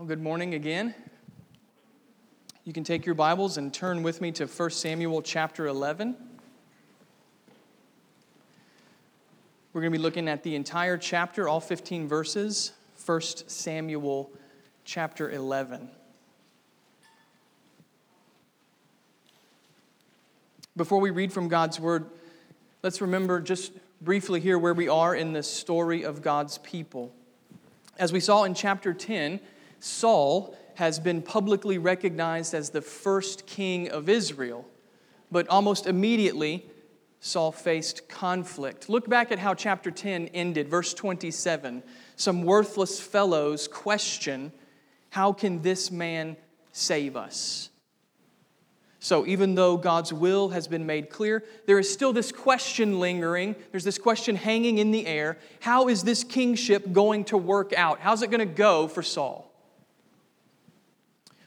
Well, good morning again. You can take your Bibles and turn with me to 1 Samuel chapter 11. We're going to be looking at the entire chapter, all 15 verses, 1 Samuel chapter 11. Before we read from God's word, let's remember just briefly here where we are in the story of God's people. As we saw in chapter 10, Saul has been publicly recognized as the first king of Israel, but almost immediately, Saul faced conflict. Look back at how chapter 10 ended, verse 27. Some worthless fellows question, How can this man save us? So, even though God's will has been made clear, there is still this question lingering. There's this question hanging in the air. How is this kingship going to work out? How's it going to go for Saul?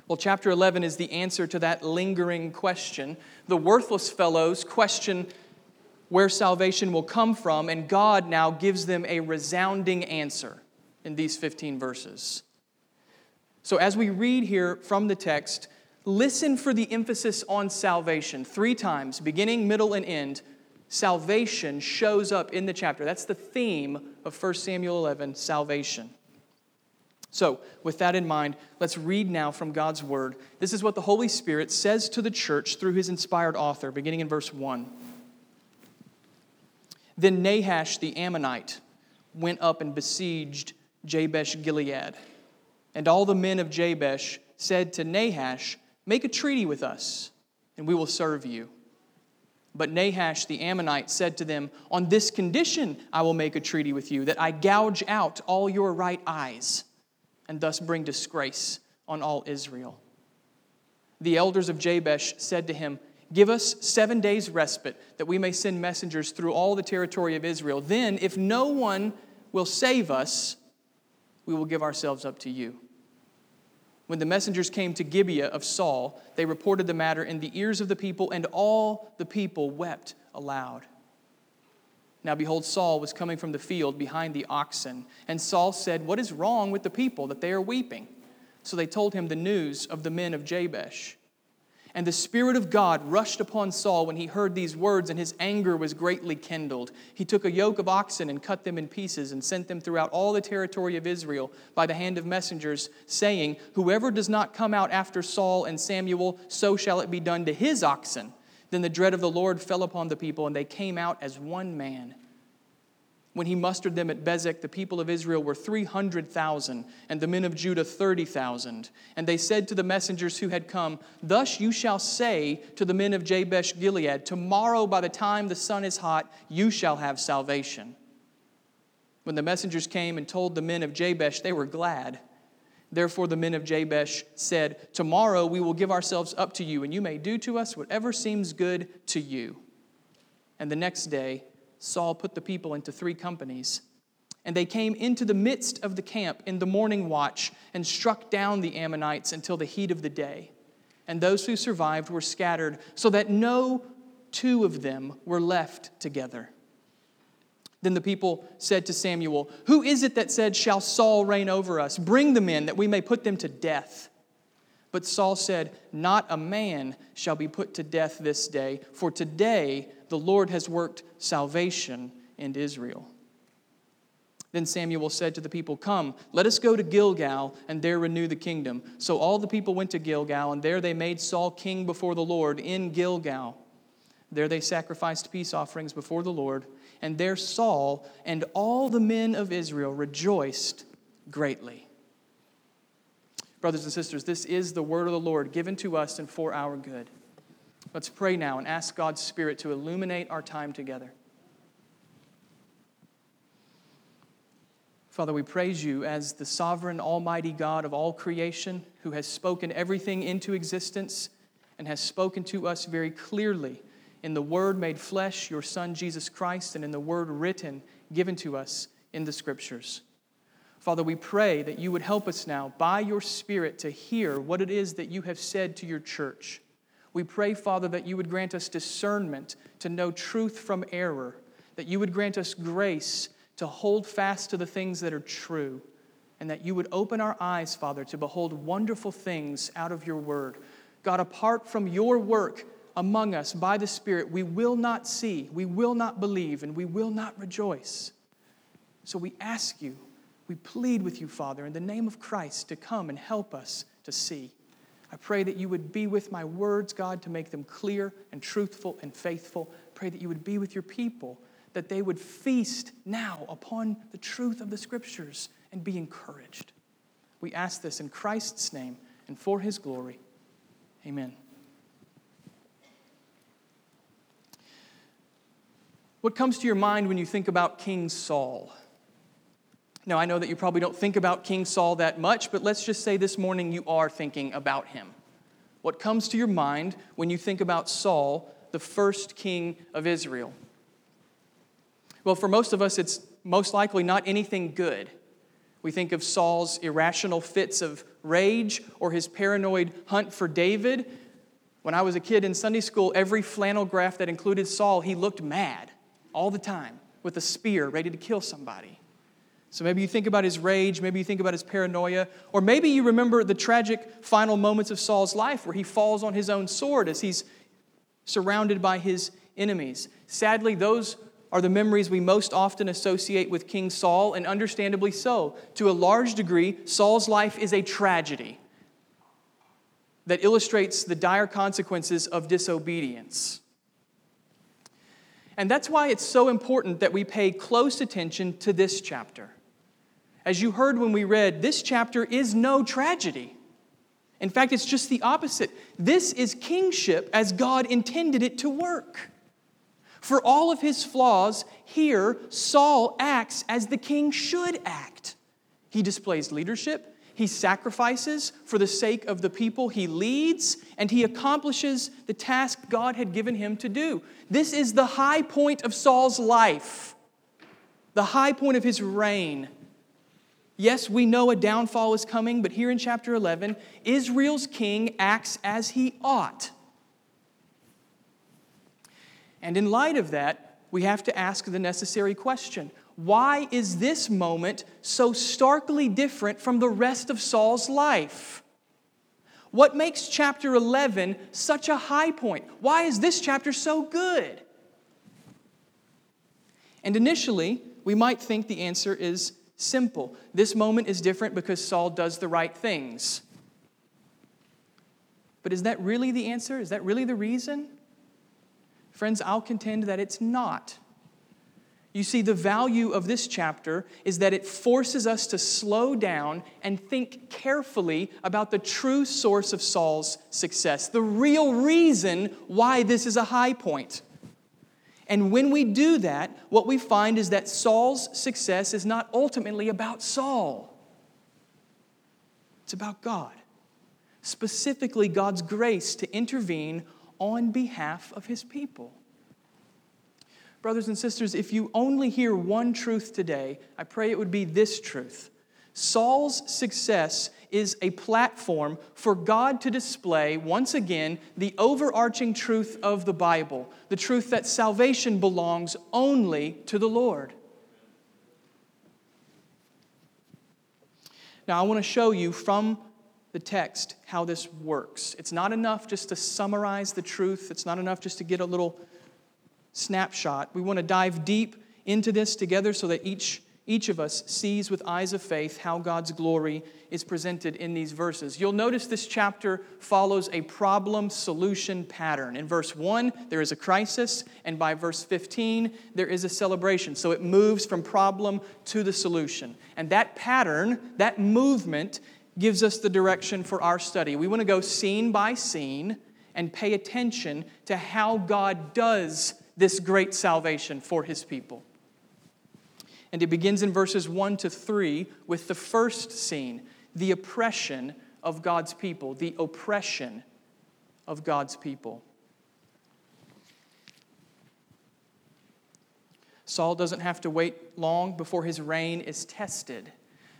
Well, chapter 11 is the answer to that lingering question. The worthless fellows question where salvation will come from, and God now gives them a resounding answer in these 15 verses. So, as we read here from the text, listen for the emphasis on salvation. Three times, beginning, middle, and end, salvation shows up in the chapter. That's the theme of 1 Samuel 11 salvation. So, with that in mind, let's read now from God's Word. This is what the Holy Spirit says to the church through his inspired author, beginning in verse 1. Then Nahash the Ammonite went up and besieged Jabesh Gilead. And all the men of Jabesh said to Nahash, Make a treaty with us, and we will serve you. But Nahash the Ammonite said to them, On this condition I will make a treaty with you, that I gouge out all your right eyes and thus bring disgrace on all Israel. The elders of Jabesh said to him, Give us seven days' respite, that we may send messengers through all the territory of Israel. Then, if no one will save us, we will give ourselves up to you. When the messengers came to Gibeah of Saul, they reported the matter in the ears of the people, and all the people wept aloud. Now, behold, Saul was coming from the field behind the oxen. And Saul said, What is wrong with the people that they are weeping? So they told him the news of the men of Jabesh. And the Spirit of God rushed upon Saul when he heard these words, and his anger was greatly kindled. He took a yoke of oxen and cut them in pieces and sent them throughout all the territory of Israel by the hand of messengers, saying, Whoever does not come out after Saul and Samuel, so shall it be done to his oxen. Then the dread of the Lord fell upon the people, and they came out as one man. When he mustered them at Bezek, the people of Israel were 300,000, and the men of Judah 30,000. And they said to the messengers who had come, Thus you shall say to the men of Jabesh Gilead, Tomorrow, by the time the sun is hot, you shall have salvation. When the messengers came and told the men of Jabesh, they were glad. Therefore, the men of Jabesh said, Tomorrow we will give ourselves up to you, and you may do to us whatever seems good to you. And the next day, Saul put the people into three companies. And they came into the midst of the camp in the morning watch and struck down the Ammonites until the heat of the day. And those who survived were scattered, so that no two of them were left together. Then the people said to Samuel, Who is it that said, Shall Saul reign over us? Bring the men that we may put them to death. But Saul said, Not a man shall be put to death this day, for today the Lord has worked salvation in Israel. Then Samuel said to the people, Come, let us go to Gilgal and there renew the kingdom. So all the people went to Gilgal, and there they made Saul king before the Lord in Gilgal. There they sacrificed peace offerings before the Lord and there Saul and all the men of Israel rejoiced greatly. Brothers and sisters, this is the word of the Lord given to us and for our good. Let's pray now and ask God's Spirit to illuminate our time together. Father, we praise you as the sovereign, almighty God of all creation who has spoken everything into existence and has spoken to us very clearly in the Word made flesh, your Son Jesus Christ, and in the Word written, given to us in the Scriptures. Father, we pray that you would help us now by your Spirit to hear what it is that you have said to your church. We pray, Father, that you would grant us discernment to know truth from error, that you would grant us grace to hold fast to the things that are true, and that you would open our eyes, Father, to behold wonderful things out of your word. God, apart from your work among us by the Spirit, we will not see, we will not believe, and we will not rejoice. So we ask you, we plead with you, Father, in the name of Christ, to come and help us to see. I pray that you would be with my words, God, to make them clear and truthful and faithful. Pray that you would be with your people, that they would feast now upon the truth of the Scriptures and be encouraged. We ask this in Christ's name and for his glory. Amen. What comes to your mind when you think about King Saul? Now, I know that you probably don't think about King Saul that much, but let's just say this morning you are thinking about him. What comes to your mind when you think about Saul, the first king of Israel? Well, for most of us, it's most likely not anything good. We think of Saul's irrational fits of rage or his paranoid hunt for David. When I was a kid in Sunday school, every flannel graph that included Saul, he looked mad all the time with a spear ready to kill somebody. So maybe you think about his rage, maybe you think about his paranoia, or maybe you remember the tragic final moments of Saul's life where he falls on his own sword as he's surrounded by his enemies. Sadly, those are the memories we most often associate with King Saul, and understandably so. To a large degree, Saul's life is a tragedy that illustrates the dire consequences of disobedience. And that's why it's so important that we pay close attention to this chapter. As you heard when we read, this chapter is no tragedy. In fact, it's just the opposite. This is kingship as God intended it to work. For all of his flaws, here, Saul acts as the king should act. He displays leadership, he sacrifices for the sake of the people he leads, and he accomplishes the task God had given him to do. This is the high point of Saul's life, the high point of his reign. Yes, we know a downfall is coming, but here in chapter 11, Israel's king acts as he ought. And in light of that, we have to ask the necessary question why is this moment so starkly different from the rest of Saul's life? What makes chapter 11 such a high point? Why is this chapter so good? And initially, we might think the answer is Simple. This moment is different because Saul does the right things. But is that really the answer? Is that really the reason? Friends, I'll contend that it's not. You see, the value of this chapter is that it forces us to slow down and think carefully about the true source of Saul's success, the real reason why this is a high point. And when we do that, what we find is that Saul's success is not ultimately about Saul, it's about God. Specifically, God's grace to intervene on behalf of his people. Brothers and sisters, if you only hear one truth today, I pray it would be this truth Saul's success is a platform for God to display, once again, the overarching truth of the Bible the truth that salvation belongs only to the Lord. Now, I want to show you from the text how this works. It's not enough just to summarize the truth, it's not enough just to get a little snapshot. We want to dive deep into this together so that each each of us sees with eyes of faith how God's glory is presented in these verses. You'll notice this chapter follows a problem solution pattern. In verse 1, there is a crisis, and by verse 15, there is a celebration. So it moves from problem to the solution. And that pattern, that movement, gives us the direction for our study. We want to go scene by scene and pay attention to how God does this great salvation for his people. And it begins in verses 1 to 3 with the first scene the oppression of God's people. The oppression of God's people. Saul doesn't have to wait long before his reign is tested.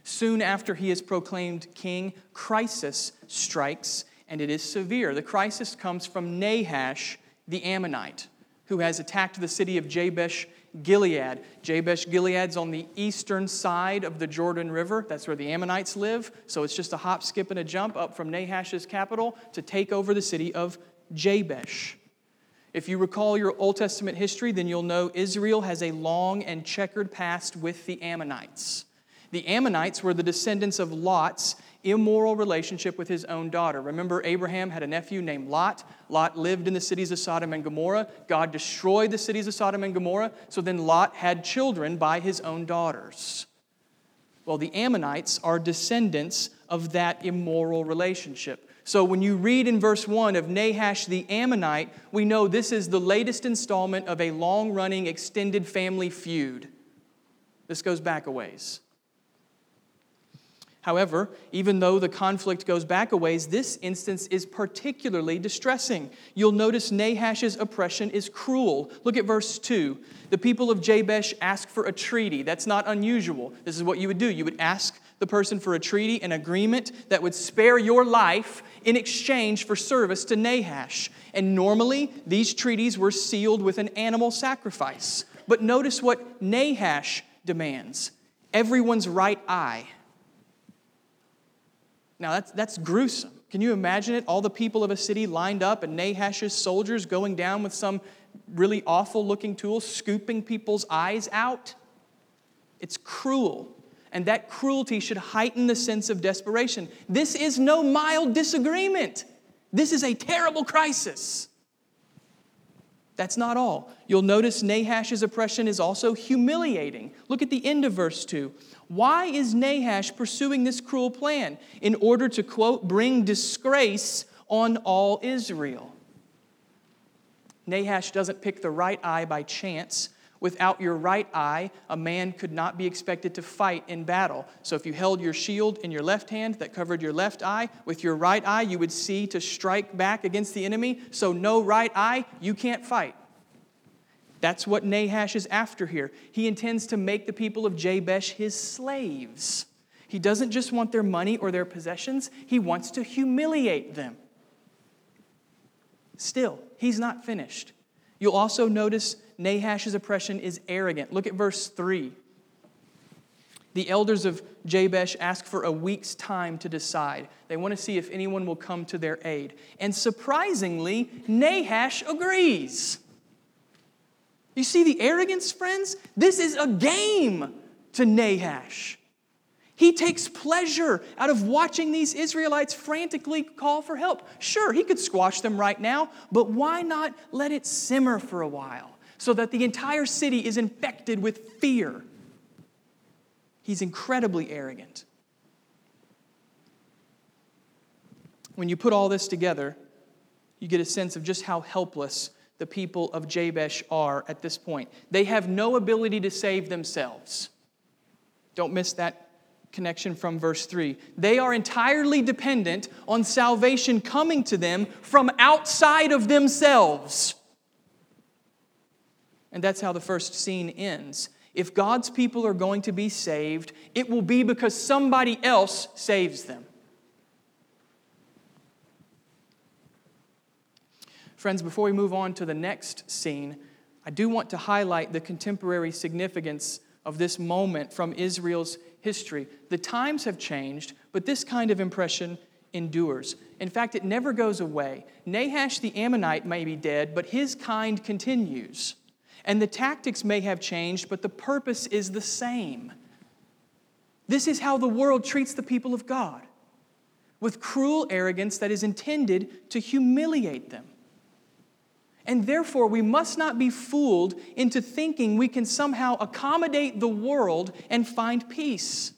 Soon after he is proclaimed king, crisis strikes, and it is severe. The crisis comes from Nahash the Ammonite, who has attacked the city of Jabesh Gilead. Jabesh Gilead's on the eastern side of the Jordan River. That's where the Ammonites live. So it's just a hop, skip, and a jump up from Nahash's capital to take over the city of Jabesh. If you recall your Old Testament history, then you'll know Israel has a long and checkered past with the Ammonites. The Ammonites were the descendants of Lot's immoral relationship with his own daughter. Remember, Abraham had a nephew named Lot. Lot lived in the cities of Sodom and Gomorrah. God destroyed the cities of Sodom and Gomorrah, so then Lot had children by his own daughters. Well, the Ammonites are descendants of that immoral relationship. So when you read in verse 1 of Nahash the Ammonite, we know this is the latest installment of a long running extended family feud. This goes back a ways. However, even though the conflict goes back a ways, this instance is particularly distressing. You'll notice Nahash's oppression is cruel. Look at verse 2. The people of Jabesh ask for a treaty. That's not unusual. This is what you would do. You would ask the person for a treaty, an agreement that would spare your life in exchange for service to Nahash. And normally, these treaties were sealed with an animal sacrifice. But notice what Nahash demands everyone's right eye. Now, that's, that's gruesome. Can you imagine it? All the people of a city lined up and Nahash's soldiers going down with some really awful looking tool, scooping people's eyes out. It's cruel. And that cruelty should heighten the sense of desperation. This is no mild disagreement. This is a terrible crisis. That's not all. You'll notice Nahash's oppression is also humiliating. Look at the end of verse 2. Why is Nahash pursuing this cruel plan? In order to, quote, bring disgrace on all Israel. Nahash doesn't pick the right eye by chance. Without your right eye, a man could not be expected to fight in battle. So if you held your shield in your left hand that covered your left eye, with your right eye, you would see to strike back against the enemy. So no right eye, you can't fight. That's what Nahash is after here. He intends to make the people of Jabesh his slaves. He doesn't just want their money or their possessions, he wants to humiliate them. Still, he's not finished. You'll also notice Nahash's oppression is arrogant. Look at verse 3. The elders of Jabesh ask for a week's time to decide. They want to see if anyone will come to their aid. And surprisingly, Nahash agrees. You see the arrogance, friends? This is a game to Nahash. He takes pleasure out of watching these Israelites frantically call for help. Sure, he could squash them right now, but why not let it simmer for a while so that the entire city is infected with fear? He's incredibly arrogant. When you put all this together, you get a sense of just how helpless the people of Jabesh are at this point. They have no ability to save themselves. Don't miss that connection from verse 3. They are entirely dependent on salvation coming to them from outside of themselves. And that's how the first scene ends. If God's people are going to be saved, it will be because somebody else saves them. Friends, before we move on to the next scene, I do want to highlight the contemporary significance of this moment from Israel's history. The times have changed, but this kind of impression endures. In fact, it never goes away. Nahash the Ammonite may be dead, but his kind continues. And the tactics may have changed, but the purpose is the same. This is how the world treats the people of God with cruel arrogance that is intended to humiliate them. And therefore, we must not be fooled into thinking we can somehow accommodate the world and find peace.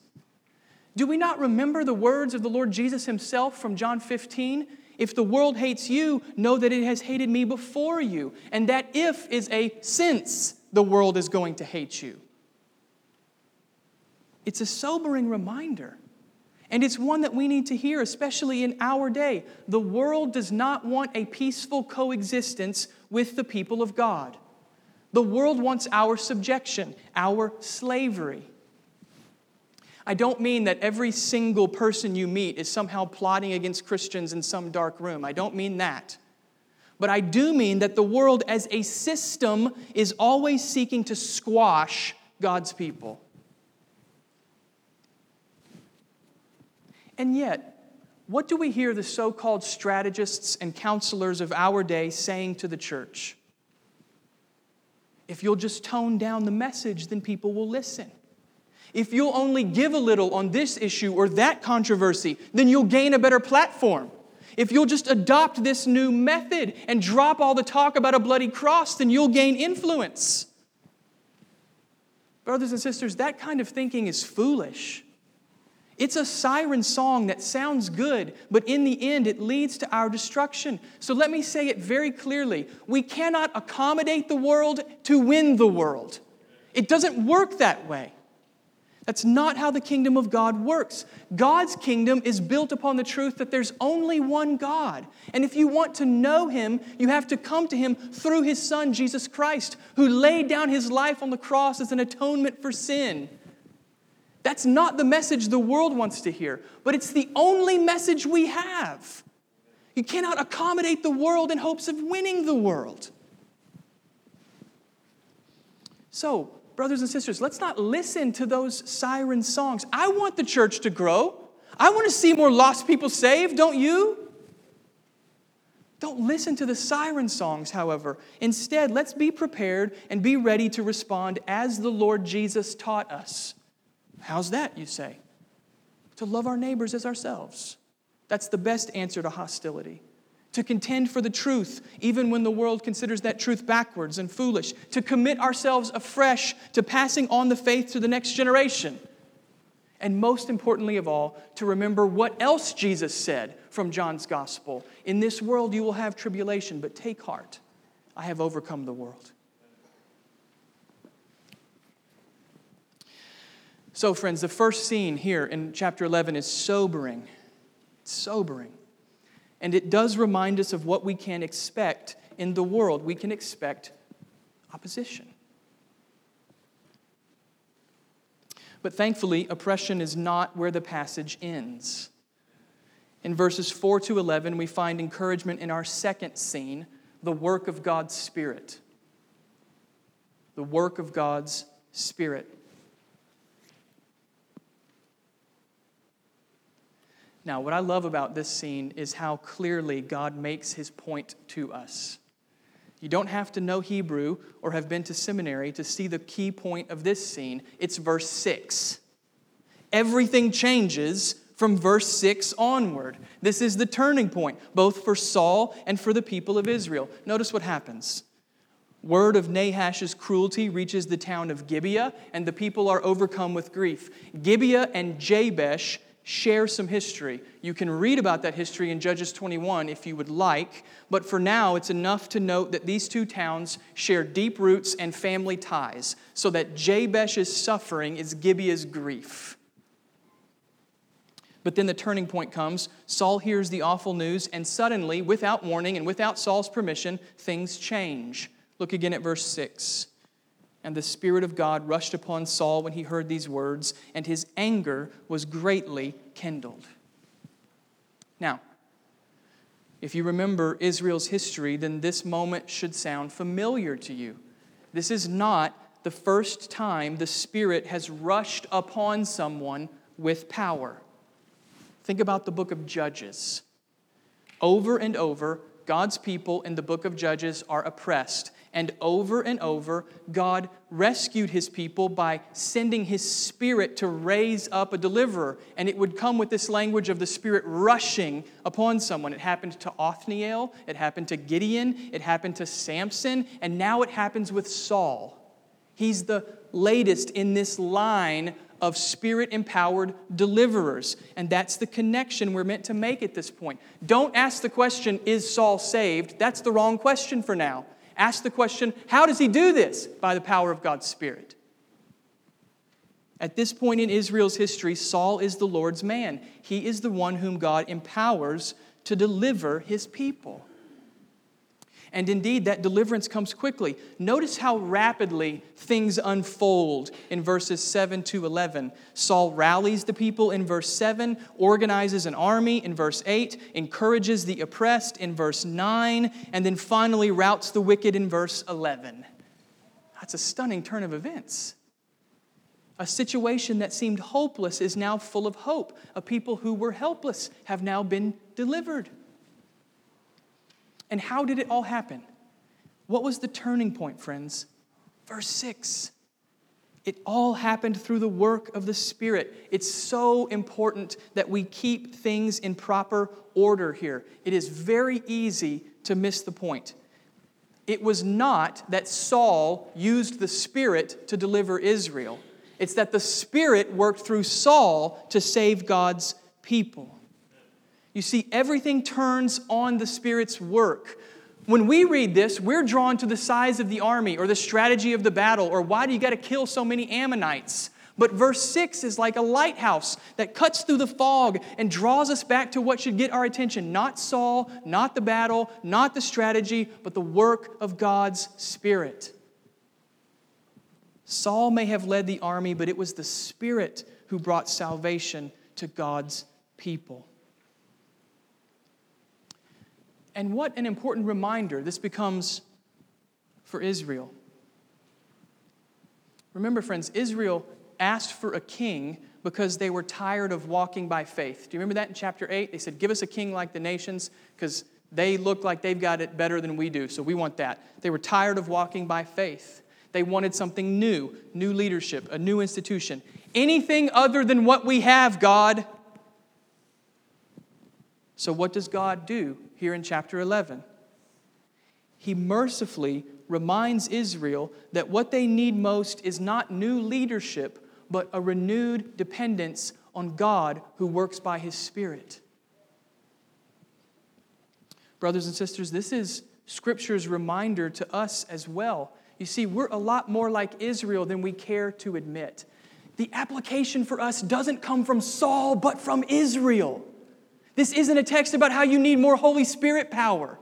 Do we not remember the words of the Lord Jesus himself from John 15? If the world hates you, know that it has hated me before you. And that if is a since the world is going to hate you. It's a sobering reminder and it's one that we need to hear, especially in our day. The world does not want a peaceful coexistence with the people of God. The world wants our subjection, our slavery. I don't mean that every single person you meet is somehow plotting against Christians in some dark room. I don't mean that. But I do mean that the world as a system is always seeking to squash God's people. And yet, what do we hear the so called strategists and counselors of our day saying to the church? If you'll just tone down the message, then people will listen. If you'll only give a little on this issue or that controversy, then you'll gain a better platform. If you'll just adopt this new method and drop all the talk about a bloody cross, then you'll gain influence. Brothers and sisters, that kind of thinking is foolish. It's a siren song that sounds good, but in the end, it leads to our destruction. So let me say it very clearly we cannot accommodate the world to win the world. It doesn't work that way. That's not how the kingdom of God works. God's kingdom is built upon the truth that there's only one God. And if you want to know him, you have to come to him through his son, Jesus Christ, who laid down his life on the cross as an atonement for sin. That's not the message the world wants to hear, but it's the only message we have. You cannot accommodate the world in hopes of winning the world. So, brothers and sisters, let's not listen to those siren songs. I want the church to grow. I want to see more lost people saved, don't you? Don't listen to the siren songs, however. Instead, let's be prepared and be ready to respond as the Lord Jesus taught us. How's that, you say? To love our neighbors as ourselves. That's the best answer to hostility. To contend for the truth, even when the world considers that truth backwards and foolish. To commit ourselves afresh to passing on the faith to the next generation. And most importantly of all, to remember what else Jesus said from John's gospel. In this world you will have tribulation, but take heart. I have overcome the world. So, friends, the first scene here in chapter 11 is sobering. It's sobering. And it does remind us of what we can expect in the world. We can expect opposition. But thankfully, oppression is not where the passage ends. In verses 4 to 11, we find encouragement in our second scene the work of God's Spirit. The work of God's Spirit. Now, what I love about this scene is how clearly God makes his point to us. You don't have to know Hebrew or have been to seminary to see the key point of this scene. It's verse 6. Everything changes from verse 6 onward. This is the turning point, both for Saul and for the people of Israel. Notice what happens. Word of Nahash's cruelty reaches the town of Gibeah, and the people are overcome with grief. Gibeah and Jabesh share some history. You can read about that history in Judges 21 if you would like, but for now it's enough to note that these two towns share deep roots and family ties, so that Jabesh's suffering is Gibeah's grief. But then the turning point comes. Saul hears the awful news, and suddenly, without warning and without Saul's permission, things change. Look again at verse 6. And the Spirit of God rushed upon Saul when he heard these words, and his anger was greatly kindled. Now, if you remember Israel's history, then this moment should sound familiar to you. This is not the first time the Spirit has rushed upon someone with power. Think about the book of Judges. Over and over, God's people in the book of Judges are oppressed and over and over, God rescued his people by sending his spirit to raise up a deliverer. And it would come with this language of the spirit rushing upon someone. It happened to Othniel, it happened to Gideon, it happened to Samson, and now it happens with Saul. He's the latest in this line of spirit empowered deliverers. And that's the connection we're meant to make at this point. Don't ask the question, Is Saul saved? That's the wrong question for now. Ask the question how does he do this? By the power of God's Spirit. At this point in Israel's history, Saul is the Lord's man. He is the one whom God empowers to deliver his people. And indeed, that deliverance comes quickly. Notice how rapidly things unfold in verses 7 to 11. Saul rallies the people in verse 7, organizes an army in verse 8, encourages the oppressed in verse 9, and then finally routs the wicked in verse 11. That's a stunning turn of events. A situation that seemed hopeless is now full of hope. A people who were helpless have now been delivered. And how did it all happen? What was the turning point, friends? Verse 6. It all happened through the work of the Spirit. It's so important that we keep things in proper order here. It is very easy to miss the point. It was not that Saul used the Spirit to deliver Israel, it's that the Spirit worked through Saul to save God's people. You see, everything turns on the Spirit's work. When we read this, we're drawn to the size of the army or the strategy of the battle or why do you got to kill so many Ammonites? But verse 6 is like a lighthouse that cuts through the fog and draws us back to what should get our attention not Saul, not the battle, not the strategy, but the work of God's Spirit. Saul may have led the army, but it was the Spirit who brought salvation to God's people. And what an important reminder this becomes for Israel. Remember, friends, Israel asked for a king because they were tired of walking by faith. Do you remember that in chapter 8? They said, Give us a king like the nations because they look like they've got it better than we do, so we want that. They were tired of walking by faith. They wanted something new, new leadership, a new institution. Anything other than what we have, God. So, what does God do here in chapter 11? He mercifully reminds Israel that what they need most is not new leadership, but a renewed dependence on God who works by his Spirit. Brothers and sisters, this is Scripture's reminder to us as well. You see, we're a lot more like Israel than we care to admit. The application for us doesn't come from Saul, but from Israel. This isn't a text about how you need more Holy Spirit power.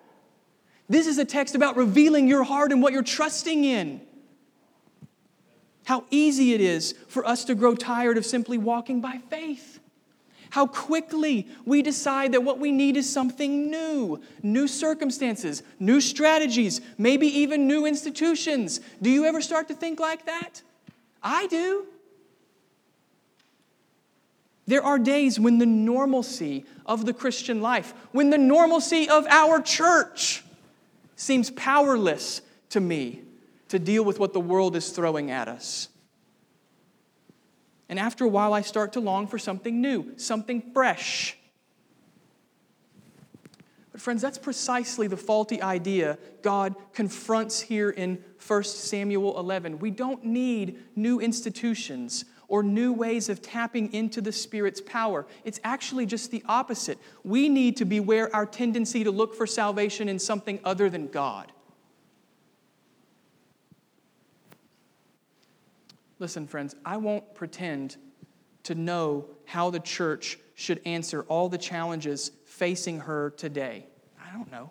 This is a text about revealing your heart and what you're trusting in. How easy it is for us to grow tired of simply walking by faith. How quickly we decide that what we need is something new, new circumstances, new strategies, maybe even new institutions. Do you ever start to think like that? I do. There are days when the normalcy of the Christian life, when the normalcy of our church seems powerless to me to deal with what the world is throwing at us. And after a while, I start to long for something new, something fresh. But, friends, that's precisely the faulty idea God confronts here in 1 Samuel 11. We don't need new institutions or new ways of tapping into the Spirit's power. It's actually just the opposite. We need to beware our tendency to look for salvation in something other than God. Listen, friends, I won't pretend to know how the church should answer all the challenges facing her today. I don't know.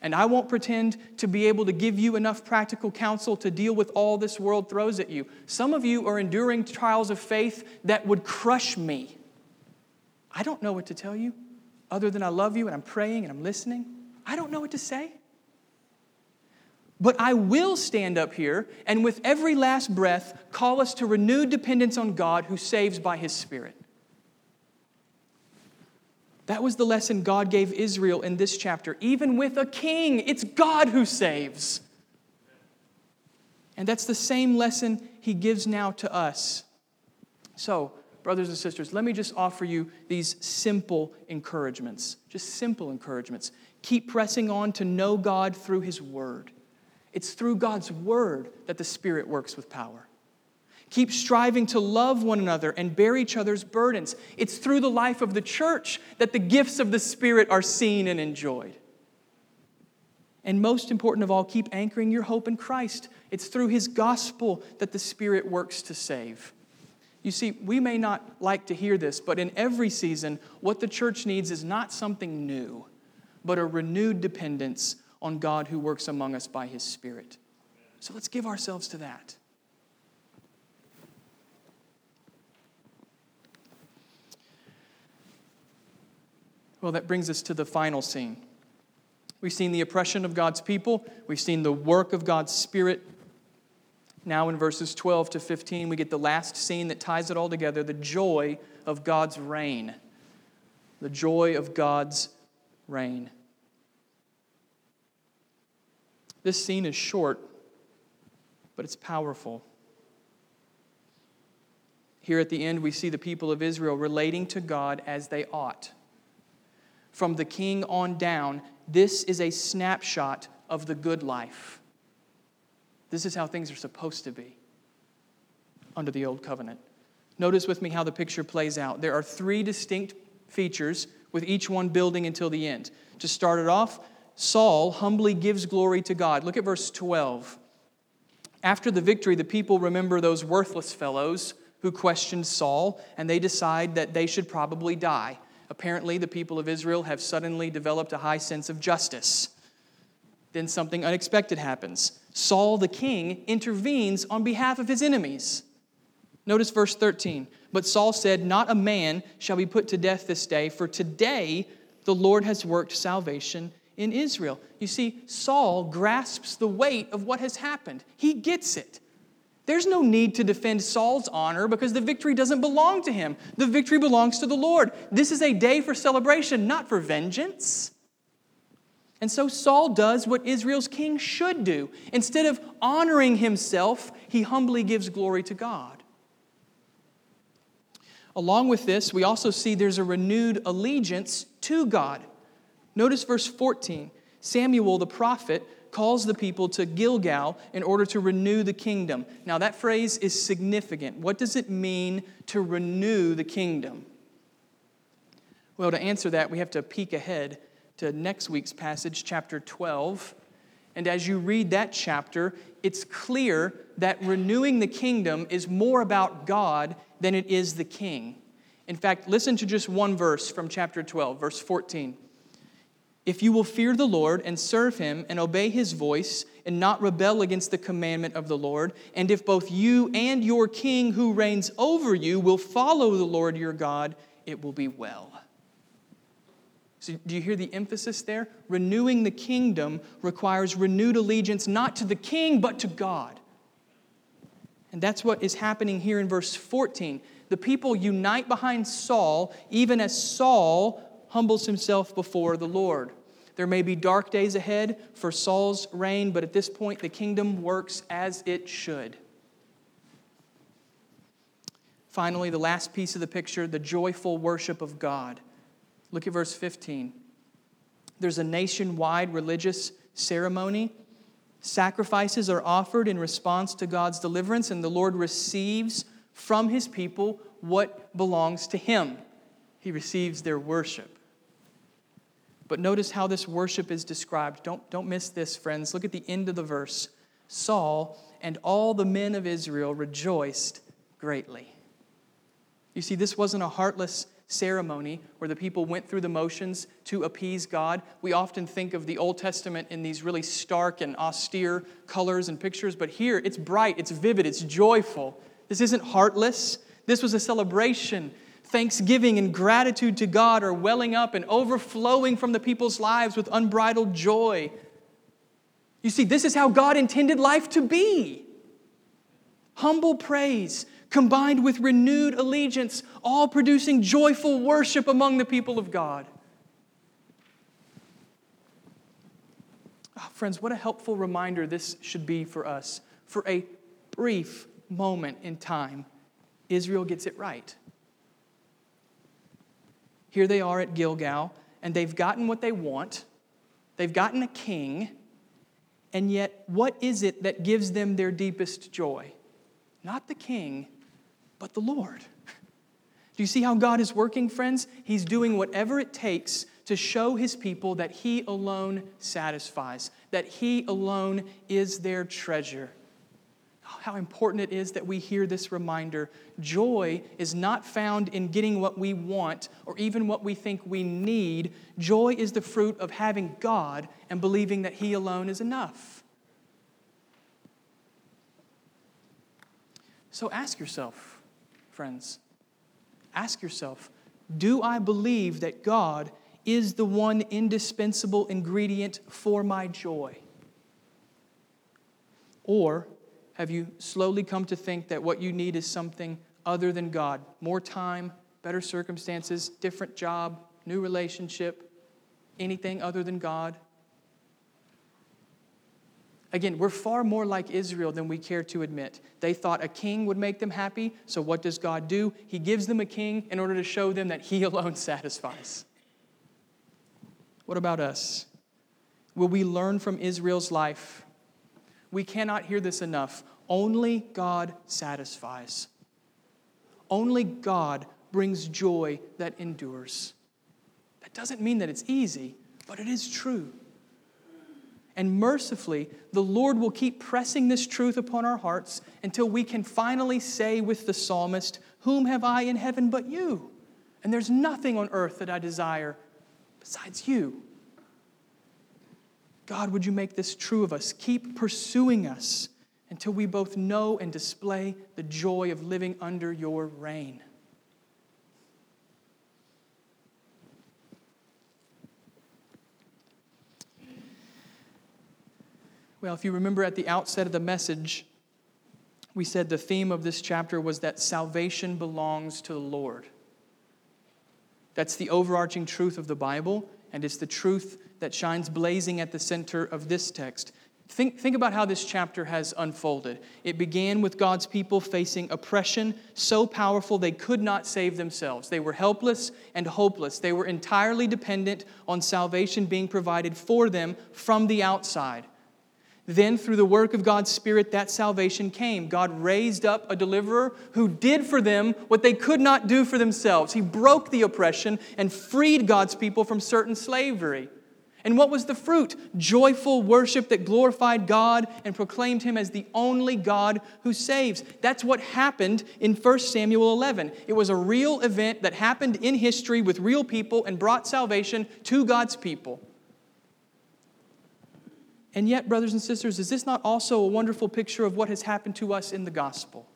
And I won't pretend to be able to give you enough practical counsel to deal with all this world throws at you. Some of you are enduring trials of faith that would crush me. I don't know what to tell you other than I love you and I'm praying and I'm listening. I don't know what to say. But I will stand up here and with every last breath call us to renewed dependence on God who saves by his Spirit. That was the lesson God gave Israel in this chapter. Even with a king, it's God who saves. And that's the same lesson he gives now to us. So, brothers and sisters, let me just offer you these simple encouragements. Just simple encouragements. Keep pressing on to know God through his word. It's through God's word that the Spirit works with power. Keep striving to love one another and bear each other's burdens. It's through the life of the church that the gifts of the Spirit are seen and enjoyed. And most important of all, keep anchoring your hope in Christ. It's through His gospel that the Spirit works to save. You see, we may not like to hear this, but in every season, what the church needs is not something new, but a renewed dependence on God who works among us by his Spirit. So let's give ourselves to that. Well, that brings us to the final scene. We've seen the oppression of God's people, we've seen the work of God's Spirit. Now, in verses 12 to 15, we get the last scene that ties it all together the joy of God's reign. The joy of God's reign. This scene is short, but it's powerful. Here at the end, we see the people of Israel relating to God as they ought. From the king on down, this is a snapshot of the good life. This is how things are supposed to be under the old covenant. Notice with me how the picture plays out. There are three distinct features, with each one building until the end. To start it off, Saul humbly gives glory to God. Look at verse 12. After the victory, the people remember those worthless fellows who questioned Saul, and they decide that they should probably die. Apparently, the people of Israel have suddenly developed a high sense of justice. Then something unexpected happens. Saul the king intervenes on behalf of his enemies. Notice verse 13. But Saul said, Not a man shall be put to death this day, for today the Lord has worked salvation in Israel. You see, Saul grasps the weight of what has happened, he gets it. There's no need to defend Saul's honor because the victory doesn't belong to him. The victory belongs to the Lord. This is a day for celebration, not for vengeance. And so Saul does what Israel's king should do. Instead of honoring himself, he humbly gives glory to God. Along with this, we also see there's a renewed allegiance to God. Notice verse 14. Samuel the prophet calls the people to Gilgal in order to renew the kingdom. Now, that phrase is significant. What does it mean to renew the kingdom? Well, to answer that, we have to peek ahead to next week's passage, chapter 12. And as you read that chapter, it's clear that renewing the kingdom is more about God than it is the king. In fact, listen to just one verse from chapter 12, verse 14. If you will fear the Lord and serve him and obey his voice and not rebel against the commandment of the Lord, and if both you and your king who reigns over you will follow the Lord your God, it will be well. So, do you hear the emphasis there? Renewing the kingdom requires renewed allegiance not to the king, but to God. And that's what is happening here in verse 14. The people unite behind Saul, even as Saul humbles himself before the Lord. There may be dark days ahead for Saul's reign, but at this point, the kingdom works as it should. Finally, the last piece of the picture the joyful worship of God. Look at verse 15. There's a nationwide religious ceremony. Sacrifices are offered in response to God's deliverance, and the Lord receives from his people what belongs to him. He receives their worship. But notice how this worship is described. Don't, don't miss this, friends. Look at the end of the verse. Saul and all the men of Israel rejoiced greatly. You see, this wasn't a heartless ceremony where the people went through the motions to appease God. We often think of the Old Testament in these really stark and austere colors and pictures, but here it's bright, it's vivid, it's joyful. This isn't heartless. This was a celebration thanksgiving and gratitude to God are welling up and overflowing from the people's lives with unbridled joy. You see, this is how God intended life to be humble praise combined with renewed allegiance, all producing joyful worship among the people of God. Oh, friends, what a helpful reminder this should be for us. For a brief moment in time, Israel gets it right. Here they are at Gilgal, and they've gotten what they want. They've gotten a king, and yet, what is it that gives them their deepest joy? Not the king, but the Lord. Do you see how God is working, friends? He's doing whatever it takes to show his people that he alone satisfies, that he alone is their treasure. How important it is that we hear this reminder. Joy is not found in getting what we want or even what we think we need. Joy is the fruit of having God and believing that He alone is enough. So ask yourself, friends, ask yourself do I believe that God is the one indispensable ingredient for my joy? Or have you slowly come to think that what you need is something other than God? More time, better circumstances, different job, new relationship, anything other than God? Again, we're far more like Israel than we care to admit. They thought a king would make them happy, so what does God do? He gives them a king in order to show them that He alone satisfies. What about us? Will we learn from Israel's life we cannot hear this enough. Only God satisfies. Only God brings joy that endures. That doesn't mean that it's easy, but it is true. And mercifully, the Lord will keep pressing this truth upon our hearts until we can finally say with the psalmist, Whom have I in heaven but you? And there's nothing on earth that I desire besides you. God, would you make this true of us? Keep pursuing us until we both know and display the joy of living under your reign. Well, if you remember at the outset of the message, we said the theme of this chapter was that salvation belongs to the Lord. That's the overarching truth of the Bible, and it's the truth that shines blazing at the center of this text. Think, think about how this chapter has unfolded. It began with God's people facing oppression so powerful they could not save themselves. They were helpless and hopeless. They were entirely dependent on salvation being provided for them from the outside. Then, through the work of God's Spirit, that salvation came. God raised up a deliverer who did for them what they could not do for themselves. He broke the oppression and freed God's people from certain slavery. And what was the fruit? Joyful worship that glorified God and proclaimed Him as the only God who saves. That's what happened in 1 Samuel 11. It was a real event that happened in history with real people and brought salvation to God's people. And yet, brothers and sisters, is this not also a wonderful picture of what has happened to us in the gospel?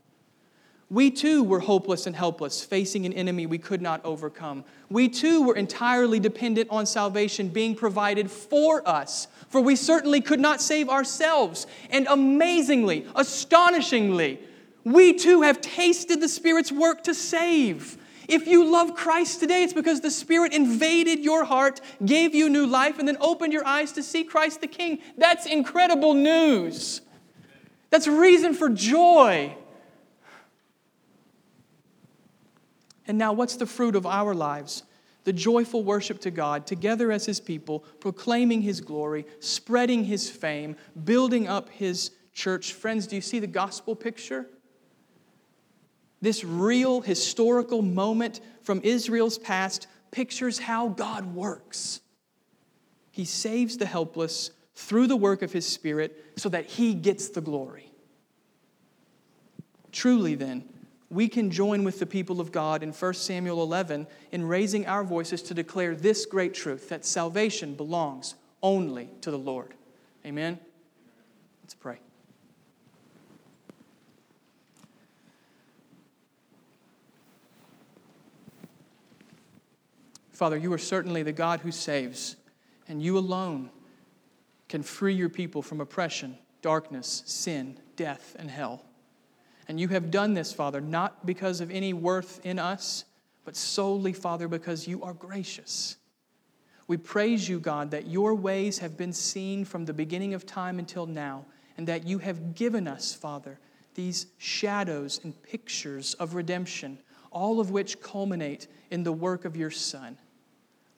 We too were hopeless and helpless, facing an enemy we could not overcome. We too were entirely dependent on salvation being provided for us, for we certainly could not save ourselves. And amazingly, astonishingly, we too have tasted the Spirit's work to save. If you love Christ today, it's because the Spirit invaded your heart, gave you new life, and then opened your eyes to see Christ the King. That's incredible news. That's reason for joy. And now, what's the fruit of our lives? The joyful worship to God, together as His people, proclaiming His glory, spreading His fame, building up His church. Friends, do you see the gospel picture? This real historical moment from Israel's past pictures how God works. He saves the helpless through the work of His Spirit so that He gets the glory. Truly, then, we can join with the people of God in 1 Samuel 11 in raising our voices to declare this great truth that salvation belongs only to the Lord. Amen? Let's pray. Father, you are certainly the God who saves, and you alone can free your people from oppression, darkness, sin, death, and hell. And you have done this, Father, not because of any worth in us, but solely, Father, because you are gracious. We praise you, God, that your ways have been seen from the beginning of time until now, and that you have given us, Father, these shadows and pictures of redemption, all of which culminate in the work of your Son.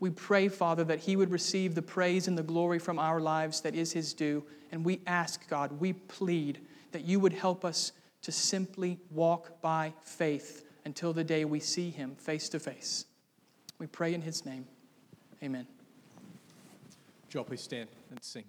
We pray, Father, that He would receive the praise and the glory from our lives that is His due. And we ask, God, we plead that you would help us to simply walk by faith until the day we see Him face to face. We pray in His name. Amen. Joel, please stand and sing.